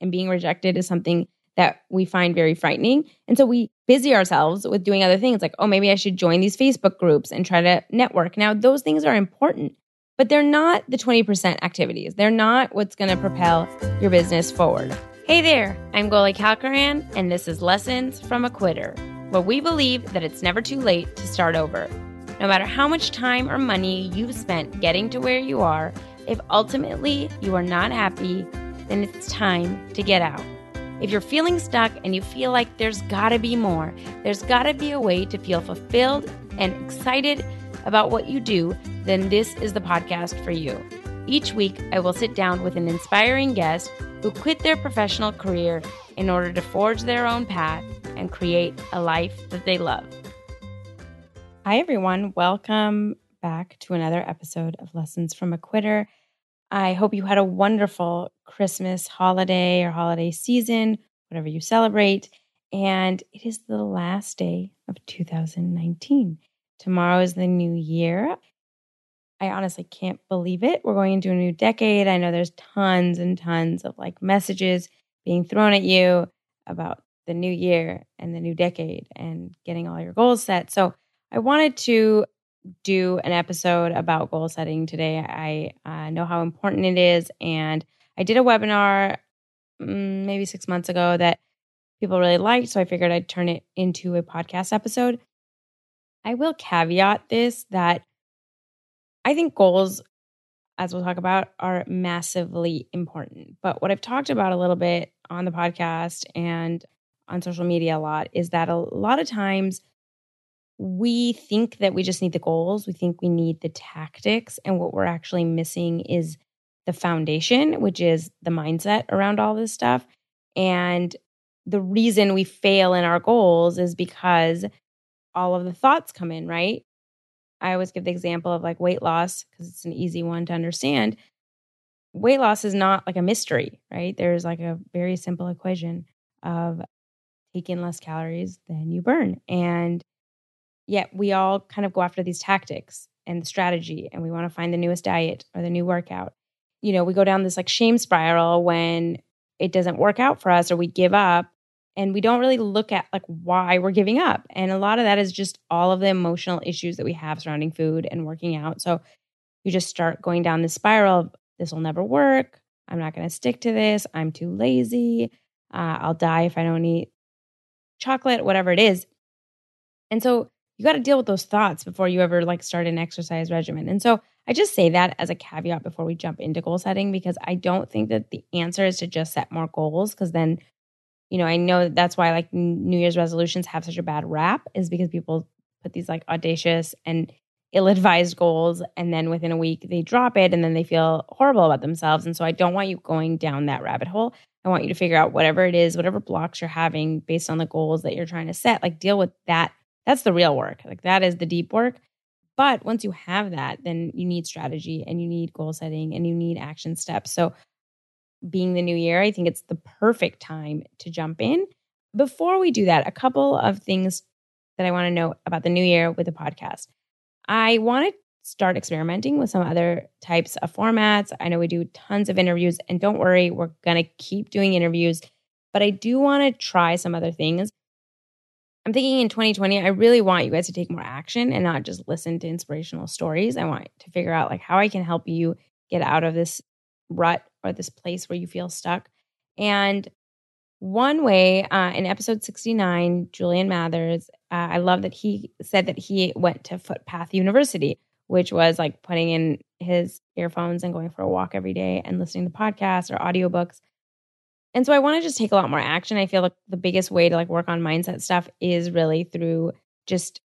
and being rejected is something that we find very frightening. And so we busy ourselves with doing other things like, oh, maybe I should join these Facebook groups and try to network. Now, those things are important, but they're not the 20% activities. They're not what's going to propel your business forward. Hey there, I'm Goli Kalkhoran, and this is Lessons from a Quitter, where we believe that it's never too late to start over. No matter how much time or money you've spent getting to where you are, if ultimately you are not happy, then it's time to get out. If you're feeling stuck and you feel like there's gotta be more, there's gotta be a way to feel fulfilled and excited about what you do, then this is the podcast for you. Each week, I will sit down with an inspiring guest who quit their professional career in order to forge their own path and create a life that they love. Hi, everyone. Welcome back to another episode of Lessons from a Quitter. I hope you had a wonderful Christmas holiday or holiday season, whatever you celebrate. And it is the last day of 2019. Tomorrow is the new year. I honestly can't believe it. We're going into a new decade. I know there's tons and tons of like messages being thrown at you about the new year and the new decade and getting all your goals set. So I wanted to do an episode about goal setting today. I uh, know how important it is. And I did a webinar mm, maybe six months ago that people really liked. So I figured I'd turn it into a podcast episode. I will caveat this that I think goals, as we'll talk about, are massively important. But what I've talked about a little bit on the podcast and on social media a lot is that a lot of times we think that we just need the goals. We think we need the tactics. And what we're actually missing is the foundation, which is the mindset around all this stuff. And the reason we fail in our goals is because all of the thoughts come in, right? I always give the example of like weight loss because it's an easy one to understand. Weight loss is not like a mystery, right? There's like a very simple equation of taking less calories than you burn. And Yet we all kind of go after these tactics and the strategy, and we want to find the newest diet or the new workout. You know, we go down this like shame spiral when it doesn't work out for us or we give up and we don't really look at like why we're giving up. And a lot of that is just all of the emotional issues that we have surrounding food and working out. So you just start going down this spiral of this will never work. I'm not going to stick to this. I'm too lazy. Uh, I'll die if I don't eat chocolate, whatever it is. And so you got to deal with those thoughts before you ever like start an exercise regimen. And so I just say that as a caveat before we jump into goal setting because I don't think that the answer is to just set more goals because then you know, I know that that's why like New Year's resolutions have such a bad rap is because people put these like audacious and ill-advised goals and then within a week they drop it and then they feel horrible about themselves and so I don't want you going down that rabbit hole. I want you to figure out whatever it is, whatever blocks you're having based on the goals that you're trying to set, like deal with that that's the real work. Like that is the deep work. But once you have that, then you need strategy and you need goal setting and you need action steps. So, being the new year, I think it's the perfect time to jump in. Before we do that, a couple of things that I want to know about the new year with the podcast. I want to start experimenting with some other types of formats. I know we do tons of interviews, and don't worry, we're going to keep doing interviews, but I do want to try some other things. I'm thinking in 2020, I really want you guys to take more action and not just listen to inspirational stories. I want to figure out like how I can help you get out of this rut or this place where you feel stuck. And one way uh, in episode 69, Julian Mathers, uh, I love that he said that he went to Footpath University, which was like putting in his earphones and going for a walk every day and listening to podcasts or audiobooks. And so I want to just take a lot more action. I feel like the biggest way to like work on mindset stuff is really through just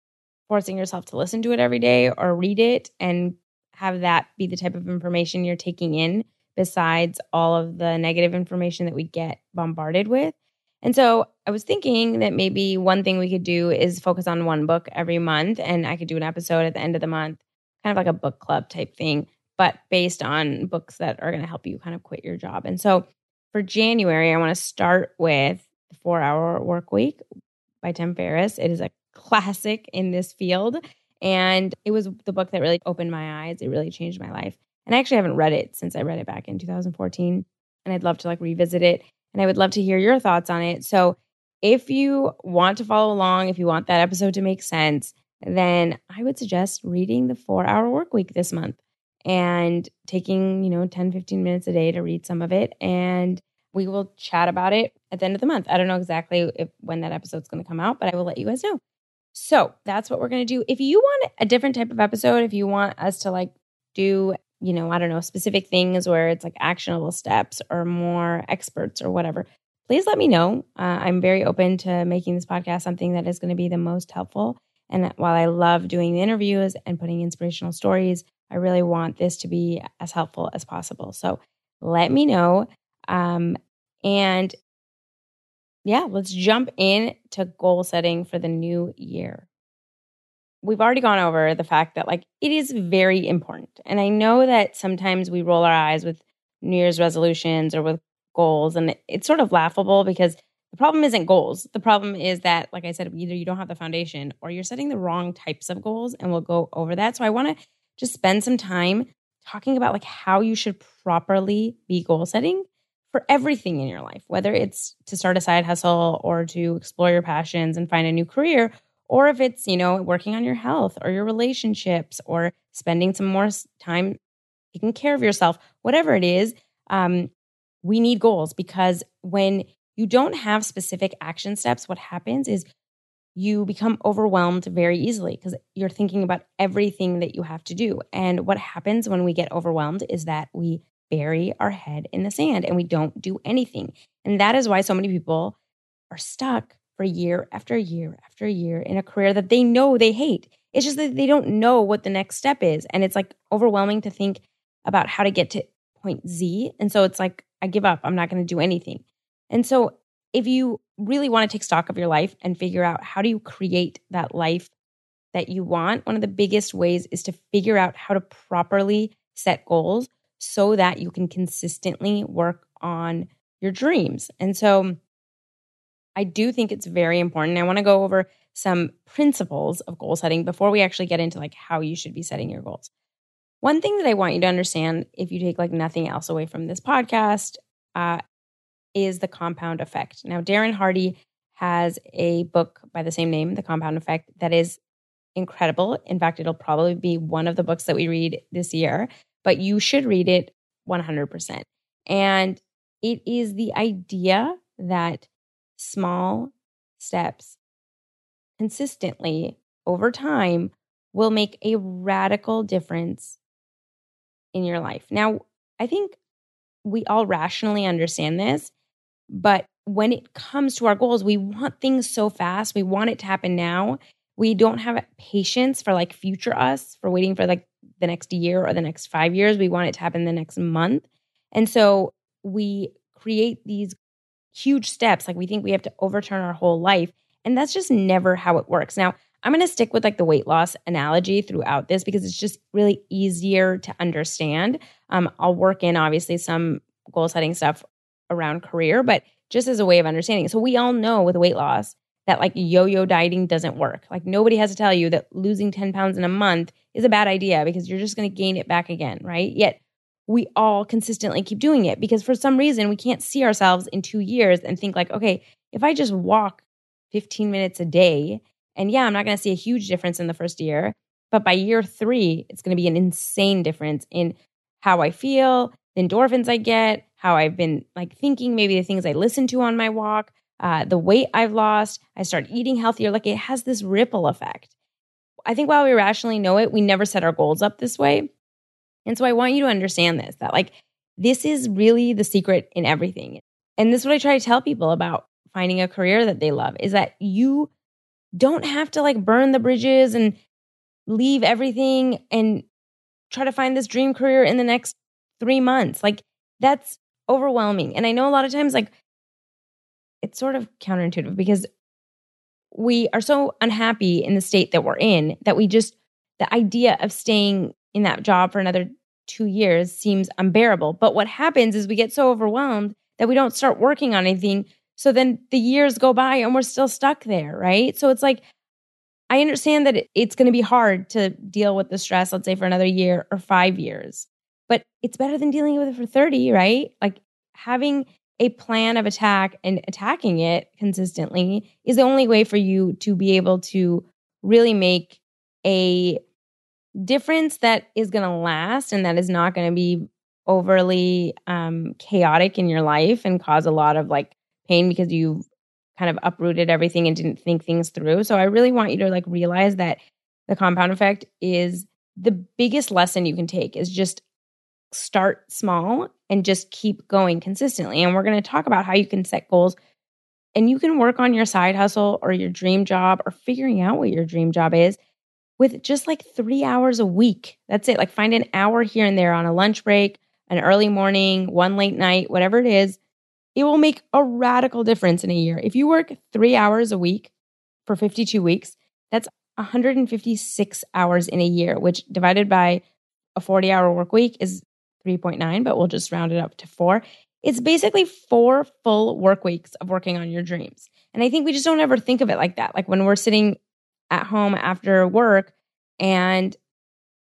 forcing yourself to listen to it every day or read it and have that be the type of information you're taking in besides all of the negative information that we get bombarded with. And so I was thinking that maybe one thing we could do is focus on one book every month and I could do an episode at the end of the month, kind of like a book club type thing, but based on books that are going to help you kind of quit your job. And so for January, I want to start with the Four Hour Work Week by Tim Ferriss. It is a classic in this field. And it was the book that really opened my eyes. It really changed my life. And I actually haven't read it since I read it back in 2014. And I'd love to like revisit it. And I would love to hear your thoughts on it. So if you want to follow along, if you want that episode to make sense, then I would suggest reading the four hour work week this month and taking, you know, 10, 15 minutes a day to read some of it. And we will chat about it at the end of the month. I don't know exactly if, when that episode's going to come out, but I will let you guys know. So that's what we're going to do. If you want a different type of episode, if you want us to like do, you know, I don't know, specific things where it's like actionable steps or more experts or whatever, please let me know. Uh, I'm very open to making this podcast something that is going to be the most helpful. And while I love doing the interviews and putting inspirational stories, I really want this to be as helpful as possible. So let me know. Um, and yeah, let's jump in to goal setting for the new year. We've already gone over the fact that like it is very important. And I know that sometimes we roll our eyes with New Year's resolutions or with goals and it's sort of laughable because the problem isn't goals. The problem is that like I said either you don't have the foundation or you're setting the wrong types of goals and we'll go over that. So I want to just spend some time talking about like how you should properly be goal setting for everything in your life, whether it's to start a side hustle or to explore your passions and find a new career, or if it's, you know, working on your health or your relationships or spending some more time taking care of yourself, whatever it is, um, we need goals because when you don't have specific action steps, what happens is you become overwhelmed very easily because you're thinking about everything that you have to do. And what happens when we get overwhelmed is that we bury our head in the sand and we don't do anything. And that is why so many people are stuck for year after year after year in a career that they know they hate. It's just that they don't know what the next step is. And it's like overwhelming to think about how to get to point Z. And so it's like, I give up. I'm not going to do anything. And so if you really want to take stock of your life and figure out how do you create that life that you want, one of the biggest ways is to figure out how to properly set goals so that you can consistently work on your dreams. And so I do think it's very important. I want to go over some principles of goal setting before we actually get into like how you should be setting your goals. One thing that I want you to understand if you take like nothing else away from this podcast uh, is the compound effect. Now, Darren Hardy has a book by the same name, The Compound Effect, that is incredible. In fact, it'll probably be one of the books that we read this year but you should read it 100%. And it is the idea that small steps consistently over time will make a radical difference in your life. Now, I think we all rationally understand this, but when it comes to our goals, we want things so fast. We want it to happen now. We don't have patience for like future us, for waiting for like the next year or the next five years. We want it to happen the next month. And so we create these huge steps. Like we think we have to overturn our whole life. And that's just never how it works. Now, I'm going to stick with like the weight loss analogy throughout this because it's just really easier to understand. Um, I'll work in obviously some goal setting stuff around career, but just as a way of understanding. So we all know with weight loss that like yo yo dieting doesn't work. Like nobody has to tell you that losing 10 pounds in a month is a bad idea because you're just going to gain it back again, right? Yet we all consistently keep doing it because for some reason we can't see ourselves in two years and think like, okay, if I just walk 15 minutes a day, and yeah, I'm not going to see a huge difference in the first year, but by year three, it's going to be an insane difference in how I feel, endorphins I get, how I've been like thinking, maybe the things I listen to on my walk, uh, the weight I've lost. I start eating healthier. Like it has this ripple effect. I think while we rationally know it, we never set our goals up this way. And so I want you to understand this that like this is really the secret in everything. And this is what I try to tell people about finding a career that they love is that you don't have to like burn the bridges and leave everything and try to find this dream career in the next 3 months. Like that's overwhelming. And I know a lot of times like it's sort of counterintuitive because we are so unhappy in the state that we're in that we just, the idea of staying in that job for another two years seems unbearable. But what happens is we get so overwhelmed that we don't start working on anything. So then the years go by and we're still stuck there, right? So it's like, I understand that it's going to be hard to deal with the stress, let's say for another year or five years, but it's better than dealing with it for 30, right? Like having a plan of attack and attacking it consistently is the only way for you to be able to really make a difference that is going to last and that is not going to be overly um, chaotic in your life and cause a lot of like pain because you've kind of uprooted everything and didn't think things through. So I really want you to like realize that the compound effect is the biggest lesson you can take is just start small and just keep going consistently. And we're going to talk about how you can set goals and you can work on your side hustle or your dream job or figuring out what your dream job is with just like three hours a week. That's it. Like find an hour here and there on a lunch break an early morning, one late night, whatever it is, it will make a radical difference in a year. If you work three hours a week for 52 weeks, that's 156 hours in a year, which divided by a 40 hour work week is 3.9, but we'll just round it up to four. It's basically four full work weeks of working on your dreams. And I think we just don't ever think of it like that. Like when we're sitting at home after work and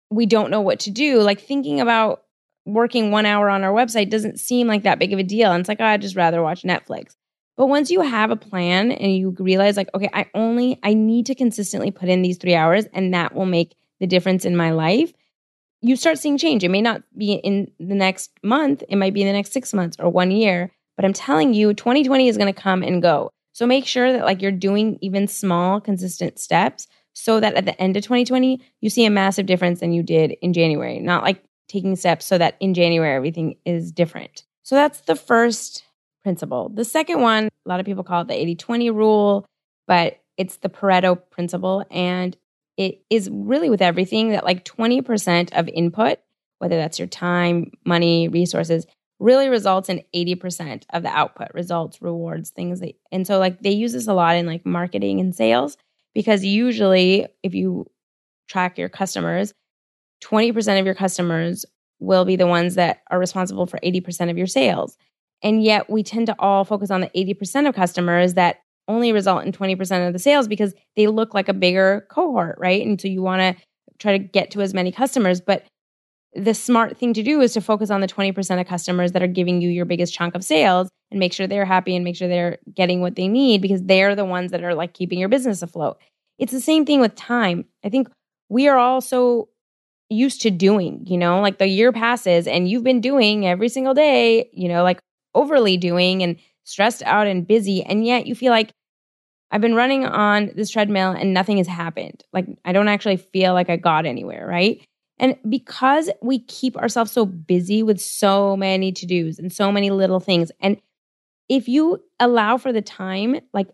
we don't know what to do, like thinking about working one hour on our website doesn't seem like that big of a deal. And it's like, oh, I'd just rather watch Netflix. But once you have a plan and you realize, like, okay, I only, I need to consistently put in these three hours and that will make the difference in my life, you start seeing change. It may not be in the next month, it might be in the next six months or one year. But I'm telling you, 2020 is going to come and go. So make sure that like you're doing even small, consistent steps so that at the end of 2020, you see a massive difference than you did in January. Not like taking steps so that in January everything is different. So that's the first principle. The second one, a lot of people call it the 80 20 rule, but it's the Pareto principle. And it is really with everything that like 20% of input, whether that's your time, money, resources, really results in 80% of the output, results, rewards, things that, and so like they use this a lot in like marketing and sales because usually if you track your customers, 20% of your customers will be the ones that are responsible for 80% of your sales. And yet we tend to all focus on the 80% of customers that only result in 20% of the sales because they look like a bigger cohort, right? And so you want to try to get to as many customers. But the smart thing to do is to focus on the 20% of customers that are giving you your biggest chunk of sales and make sure they're happy and make sure they're getting what they need because they're the ones that are like keeping your business afloat. It's the same thing with time. I think we are all so used to doing, you know, like the year passes and you've been doing every single day, you know, like overly doing and stressed out and busy. And yet you feel like I've been running on this treadmill and nothing has happened. Like I don't actually feel like I got anywhere, right? And because we keep ourselves so busy with so many to dos and so many little things, and if you allow for the time, like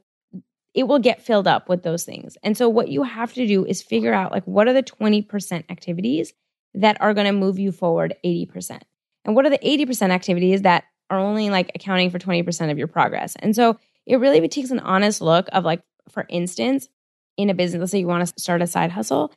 it will get filled up with those things. And so what you have to do is figure out like what are the 20% activities that are going to move you forward 80%. And what are the 80% activities that are only like accounting for 20% of your progress. And so it really takes an honest look of like for instance, in a business, let's say you want to start a side hustle,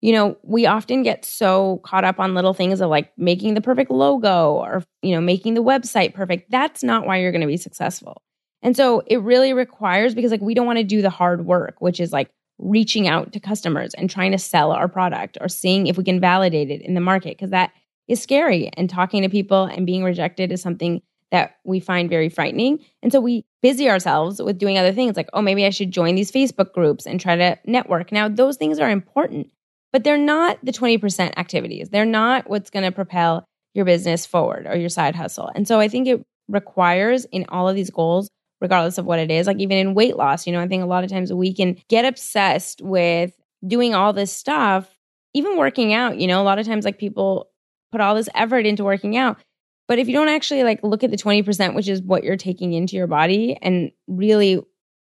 you know, we often get so caught up on little things of like making the perfect logo or, you know, making the website perfect. That's not why you're going to be successful. And so it really requires because like we don't want to do the hard work, which is like reaching out to customers and trying to sell our product or seeing if we can validate it in the market because that is scary and talking to people and being rejected is something that we find very frightening. And so we busy ourselves with doing other things like, oh, maybe I should join these Facebook groups and try to network. Now, those things are important, but they're not the 20% activities. They're not what's going to propel your business forward or your side hustle. And so I think it requires in all of these goals regardless of what it is. Like even in weight loss, you know, I think a lot of times we can get obsessed with doing all this stuff, even working out, you know, a lot of times like people put all this effort into working out. But if you don't actually like look at the 20%, which is what you're taking into your body and really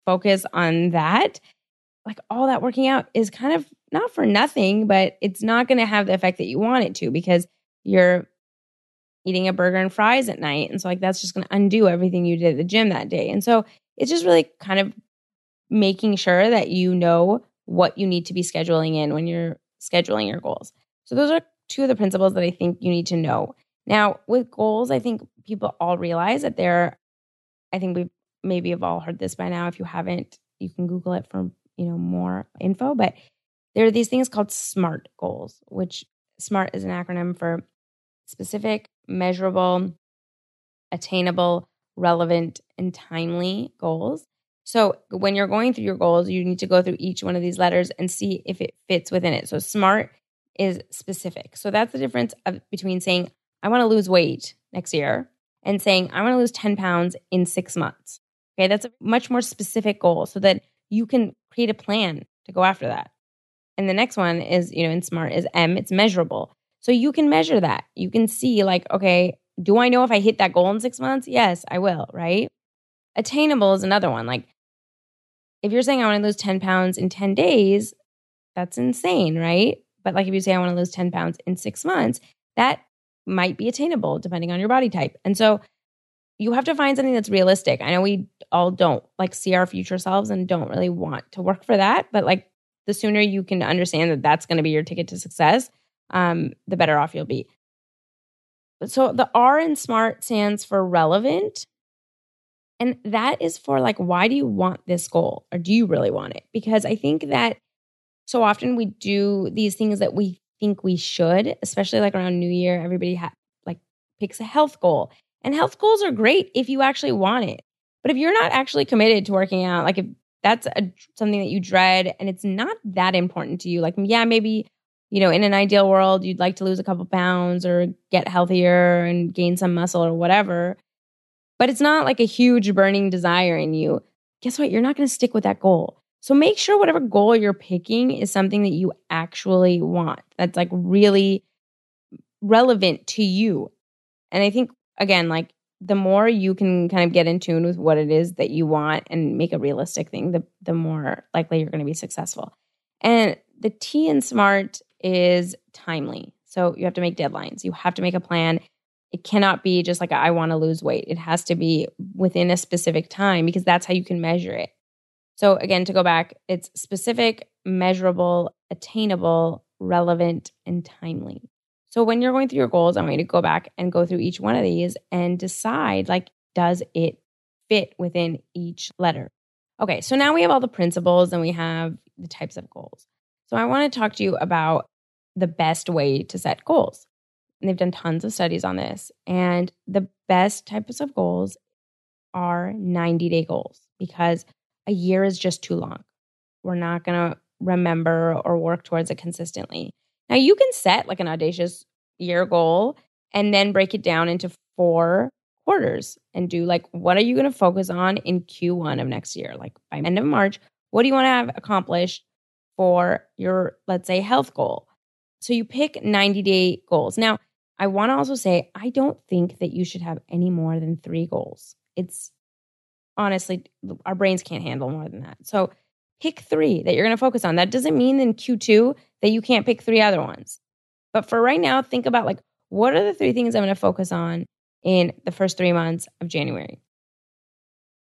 focus on that, like all that working out is kind of not for nothing, but it's not going to have the effect that you want it to because you're eating a burger and fries at night. And so, like, that's just going to undo everything you did at the gym that day. And so, it's just really kind of making sure that you know what you need to be scheduling in when you're scheduling your goals. So, those are two of the principles that I think you need to know. Now, with goals, I think people all realize that they're, I think we've maybe have all heard this by now. If you haven't, you can Google it for, you know, more info. But there are these things called SMART goals, which SMART is an acronym for specific, measurable, attainable, relevant, and timely goals. So when you're going through your goals, you need to go through each one of these letters and see if it fits within it. So SMART is specific. So that's the difference of, between saying, I want to lose weight next year and saying, I want to lose 10 pounds in six months. Okay, that's a much more specific goal so that you can create a plan to go after that. And the next one is, you know, in SMART is M, it's measurable. So you can measure that. You can see, like, okay, do I know if I hit that goal in six months? Yes, I will, right? Attainable is another one. Like, if you're saying I want to lose 10 pounds in 10 days, that's insane, right? But like if you say I want to lose 10 pounds in six months, that might be attainable depending on your body type. And so you have to find something that's realistic. I know we all don't like see our future selves and don't really want to work for that, but like the sooner you can understand that that's going to be your ticket to success, um, the better off you'll be. So the R in SMART stands for relevant. And that is for like, why do you want this goal or do you really want it? Because I think that so often we do these things that we think we should, especially like around New Year. Everybody ha- like picks a health goal, and health goals are great if you actually want it. But if you're not actually committed to working out, like if that's a, something that you dread and it's not that important to you, like yeah, maybe you know, in an ideal world, you'd like to lose a couple pounds or get healthier and gain some muscle or whatever. But it's not like a huge burning desire in you. Guess what? You're not going to stick with that goal. So make sure whatever goal you're picking is something that you actually want, that's like really relevant to you. And I think, again, like the more you can kind of get in tune with what it is that you want and make a realistic thing, the, the more likely you're going to be successful. And the T in SMART is timely. So you have to make deadlines, you have to make a plan. It cannot be just like, I want to lose weight. It has to be within a specific time because that's how you can measure it. So, again, to go back, it's specific, measurable, attainable, relevant, and timely. So, when you're going through your goals, I want you to go back and go through each one of these and decide like, does it fit within each letter? Okay, so now we have all the principles and we have the types of goals. So, I want to talk to you about the best way to set goals. And they've done tons of studies on this. And the best types of goals are 90 day goals because a year is just too long. We're not going to remember or work towards it consistently. Now, you can set like an audacious year goal and then break it down into four quarters and do like, what are you going to focus on in Q1 of next year? Like by end of March, what do you want to have accomplished for your, let's say, health goal? So you pick 90 day goals. Now, I want to also say, I don't think that you should have any more than three goals. It's honestly, our brains can't handle more than that. So pick three that you're going to focus on. That doesn't mean in Q2 that you can't pick three other ones. But for right now, think about like, what are the three things I'm going to focus on in the first three months of January?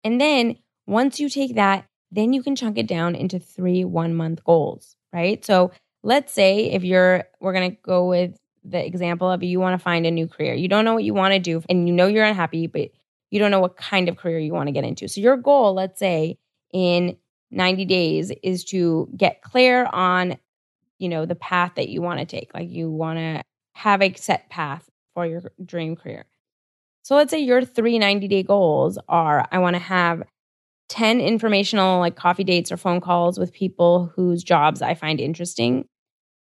And then once you take that, then you can chunk it down into three one month goals, right? So let's say if you're, we're going to go with the example of you want to find a new career. You don't know what you want to do and you know you're unhappy, but you don't know what kind of career you want to get into. So your goal, let's say in 90 days is to get clear on you know the path that you want to take. Like you want to have a set path for your dream career. So let's say your three 90 day goals are I want to have 10 informational like coffee dates or phone calls with people whose jobs I find interesting.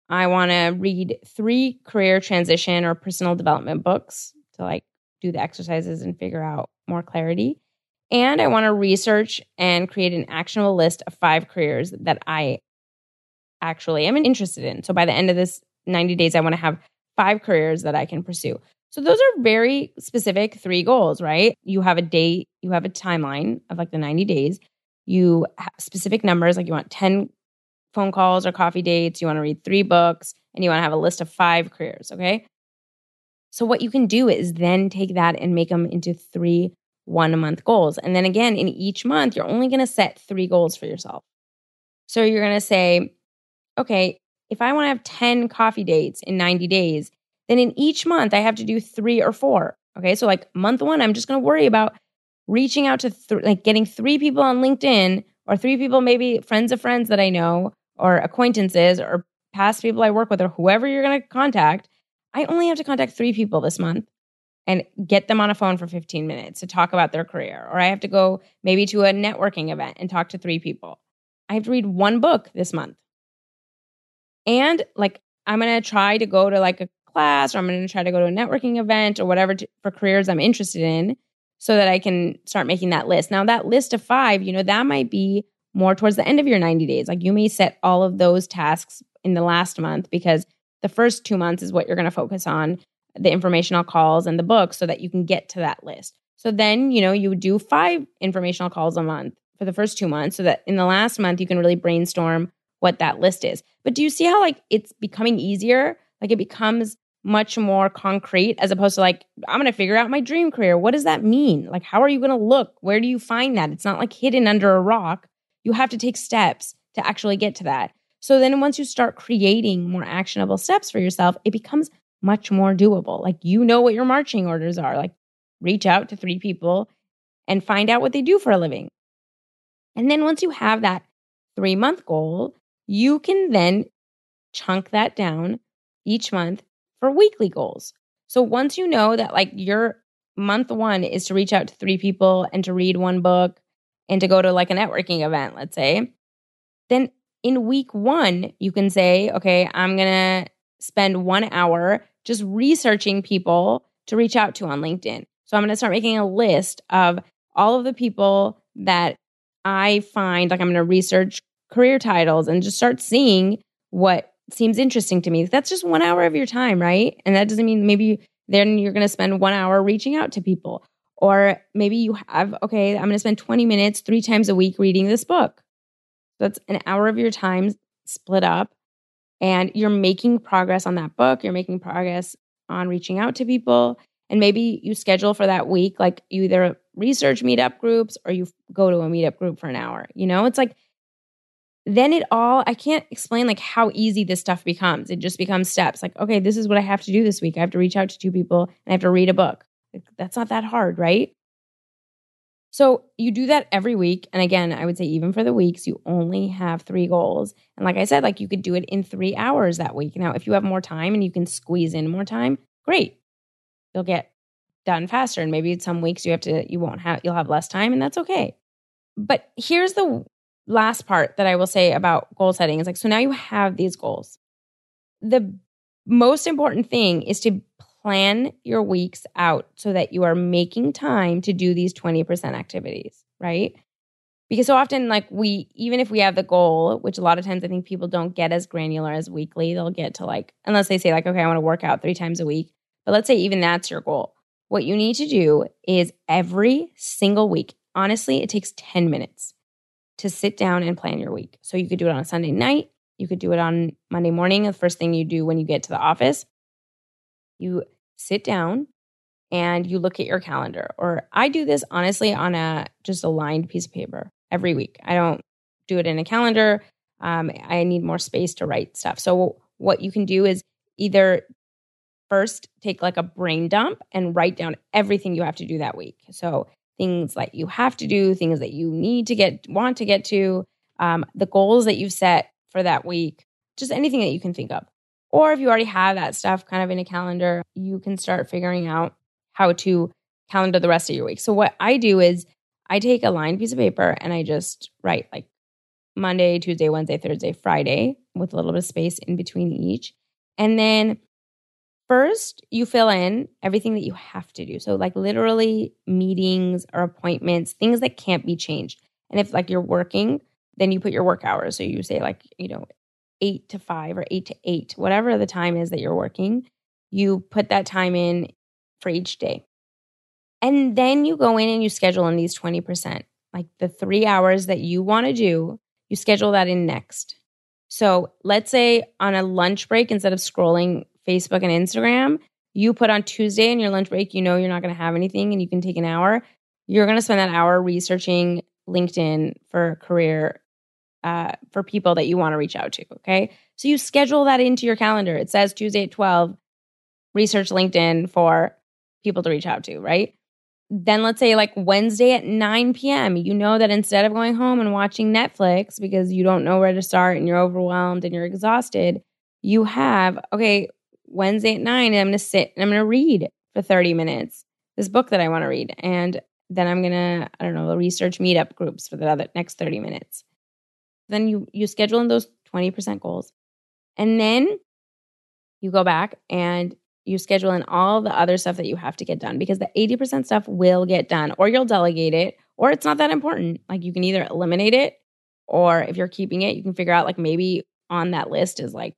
I want to read three career transition or personal development books to like do the exercises and figure out more clarity. And I want to research and create an actionable list of five careers that I actually am interested in. So by the end of this 90 days, I want to have five careers that I can pursue. So those are very specific three goals, right? You have a date, you have a timeline of like the 90 days. You have specific numbers, like you want 10 phone calls or coffee dates, you want to read three books, and you want to have a list of five careers, okay? So, what you can do is then take that and make them into three one a month goals. And then again, in each month, you're only going to set three goals for yourself. So, you're going to say, okay, if I want to have 10 coffee dates in 90 days, then in each month, I have to do three or four. Okay. So, like month one, I'm just going to worry about reaching out to th- like getting three people on LinkedIn or three people, maybe friends of friends that I know or acquaintances or past people I work with or whoever you're going to contact I only have to contact three people this month. and get them on a phone for 15 minutes to talk about their career. Or I have to go maybe to a networking event and talk to three people. I have to read one book this month. And like, I'm going to try to go to like a class or I'm going to try to go to a networking event or whatever to, for careers I'm interested in so that I can start making that list. Now, that list of five, you know, that might be more towards the end of your 90 days. Like you may set all of those tasks in the last month because the first two months is what you're going to focus on the informational calls and the books so that you can get to that list. So then, you know, you do five informational calls a month for the first two months so that in the last month you can really brainstorm what that list is. But do you see how like it's becoming easier? Like it becomes much more concrete as opposed to like, I'm going to figure out my dream career. What does that mean? Like, how are you going to look? Where do you find that? It's not like hidden under a rock. You have to take steps to actually get to that. So then once you start creating more actionable steps for yourself, it becomes much more doable. Like you know what your marching orders are. Like reach out to three people and find out what they do for a living. And then once you have that three month goal, you can then chunk that down each month for weekly goals. So once you know that like your month one is to reach out to three people and to read one book and to go to like a networking event, let's say, then in week one, you can say, okay, I'm going to spend one hour just researching people to reach out to on LinkedIn. So I'm going to start making a list of all of the people that I find, like I'm going to research career titles and just start seeing what seems interesting to me. That's just one hour of your time, right? And that doesn't mean maybe then you're going to spend one hour reaching out to people. Or maybe you have, okay, I'm going to spend 20 minutes three times a week reading this book. That's an hour of your time split up and you're making progress on that book, you're making progress on reaching out to people. And maybe you schedule for that week, like you either research meetup groups or you go to a meetup group for an hour. You know, it's like, then it all, I can't explain like how easy this stuff becomes. It just becomes steps like, okay, this is what I have to do this week. I have to reach out to two people and I have to read a book. That's not that hard, right? So you do that every week. And again, I would say even for the weeks, you only have three goals. And like I said, like you could do it in three hours that week. Now, if you have more time and you can squeeze in more time, great. You'll get done faster. And maybe some weeks you have to, you won't have, you'll have less time and that's okay. But here's the last part that I will say about goal setting is like, so now you have these goals. The most important thing is to plan your weeks out so that you are making time to do these 20% activities, right? Because so often, like we, even if we have the goal, which a lot of times I think people don't get as granular as weekly, they'll get to like, unless they say, like, okay, I want to work out three times a week. But let's say even that's your goal. What you need to do is every single week, honestly, it takes 10 minutes to sit down and plan your week. So you could do it on a Sunday night. You could do it on Monday morning, the first thing you do when you get to the office you sit down and you look at your calendar. Or I do this honestly on a just a lined piece of paper every week. I don't do it in a calendar. Um, I need more space to write stuff. So what you can do is either first take like a brain dump and write down everything you have to do that week. So things like you have to do, things that you need to get, want to get to, um, the goals that you've set for that week, just anything that you can think of. Or if you already have that stuff kind of in a calendar, you can start figuring out how to calendar the rest of your week. So what I do is I take a lined piece of paper and I just write like Monday, Tuesday, Wednesday, Thursday, Friday with a little bit of space in between each. And then first you fill in everything that you have to do. So like literally meetings or appointments, things that can't be changed. And if like you're working, then you put your work hours. So you say like, you know, eight to five or eight to eight, whatever the time is that you're working, you put that time in for each day. And then you go in and you schedule in these 20%, like the three hours that you want to do, you schedule that in next. So let's say on a lunch break, instead of scrolling Facebook and Instagram, you put on Tuesday in your lunch break, you know you're not going to have anything and you can take an hour. You're going to spend that hour researching LinkedIn for career uh, for people that you want to reach out to. Okay. So you schedule that into your calendar. It says Tuesday at 12, research LinkedIn for people to reach out to, right? Then let's say like Wednesday at 9 p.m., you know that instead of going home and watching Netflix because you don't know where to start and you're overwhelmed and you're exhausted, you have, okay, Wednesday at 9, I'm going to sit and I'm going to read for 30 minutes this book that I want to read. And then I'm going to, I don't know, research meetup groups for the other next 30 minutes. Then you you schedule in those 20% goals. And then you go back and you schedule in all the other stuff that you have to get done because the 80% stuff will get done or you'll delegate it or it's not that important. Like you can either eliminate it or if you're keeping it, you can figure out like maybe on that list is like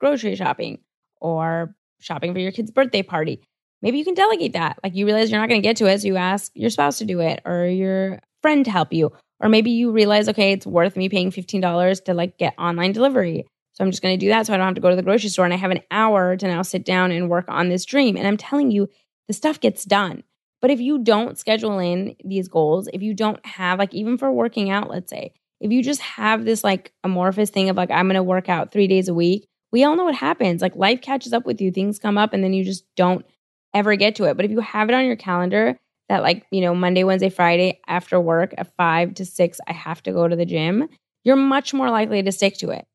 grocery shopping or shopping for your kid's birthday party. Maybe you can delegate that. Like you realize you're not going to get to it, so you ask your spouse to do it or your friend to help you. Or maybe you realize, okay, it's worth me paying $15 to like get online delivery. So I'm just going to do that so I don't have to go to the grocery store and I have an hour to now sit down and work on this dream. And I'm telling you, the stuff gets done. But if you don't schedule in these goals, if you don't have like even for working out, let's say, if you just have this like amorphous thing of like I'm going to work out 3 days a week, we all know what happens. Like life catches up with you, things come up and then you just don't ever get to it. But if you have it on your calendar that like, you know, Monday, Wednesday, Friday after work at 5 to 6 I have to go to the gym, you're much more likely to stick to it.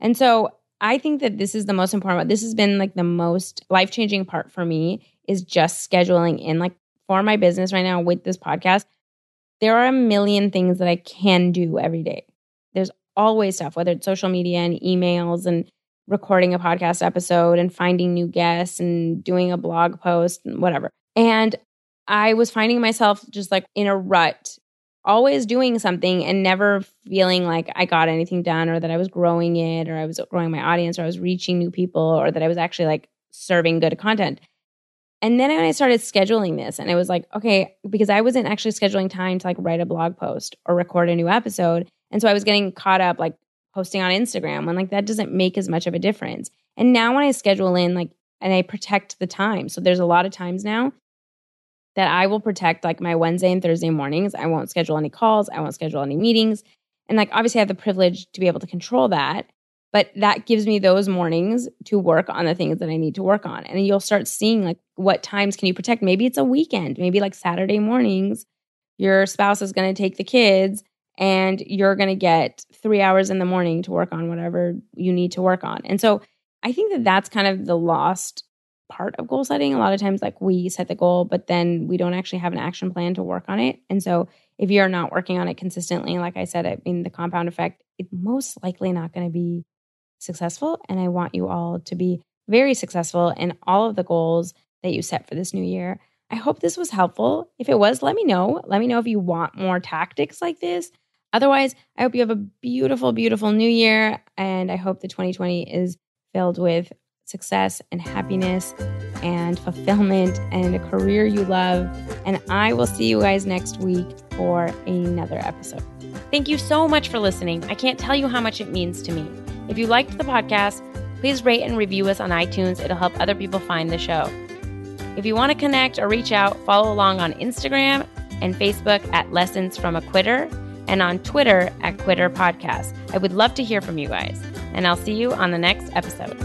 And so I think that this is the most important part. This has been like the most life changing part for me is just scheduling in like for my business right now with this podcast. There are a million things that I can do every day. There's always stuff, whether it's social media and emails and recording a podcast episode and finding new guests and doing a blog post and whatever. And I was finding myself just like in a rut always doing something and never feeling like I got anything done or that I was growing it or I was growing my audience or I was reaching new people or that I was actually like serving good content. And then when I started scheduling this and I was like, okay, because I wasn't actually scheduling time to like write a blog post or record a new episode. And so I was getting caught up like posting on Instagram when like that doesn't make as much of a difference. And now when I schedule in like and I protect the time. So there's a lot of times now that I will protect like my Wednesday and Thursday mornings. I won't schedule any calls, I won't schedule any meetings. And like obviously I have the privilege to be able to control that, but that gives me those mornings to work on the things that I need to work on. And you'll start seeing like what times can you protect? Maybe it's a weekend, maybe like Saturday mornings, your spouse is going to take the kids and you're going to get 3 hours in the morning to work on whatever you need to work on. And so I think that that's kind of the lost part of goal setting. A lot of times, like we set the goal, but then we don't actually have an action plan to work on it. And so, if you're not working on it consistently, like I said, I mean, the compound effect, it's most likely not going to be successful. And I want you all to be very successful in all of the goals that you set for this new year. I hope this was helpful. If it was, let me know. Let me know if you want more tactics like this. Otherwise, I hope you have a beautiful, beautiful new year. And I hope the 2020 is filled with success and happiness and fulfillment and a career you love. And I will see you guys next week for another episode. Thank you so much for listening. I can't tell you how much it means to me. If you liked the podcast, please rate and review us on iTunes. It'll help other people find the show. If you want to connect or reach out, follow along on Instagram and Facebook at Lessons from a Quitter and on Twitter at Quitter Podcast. I would love to hear from you guys. And I'll see you on the next episode.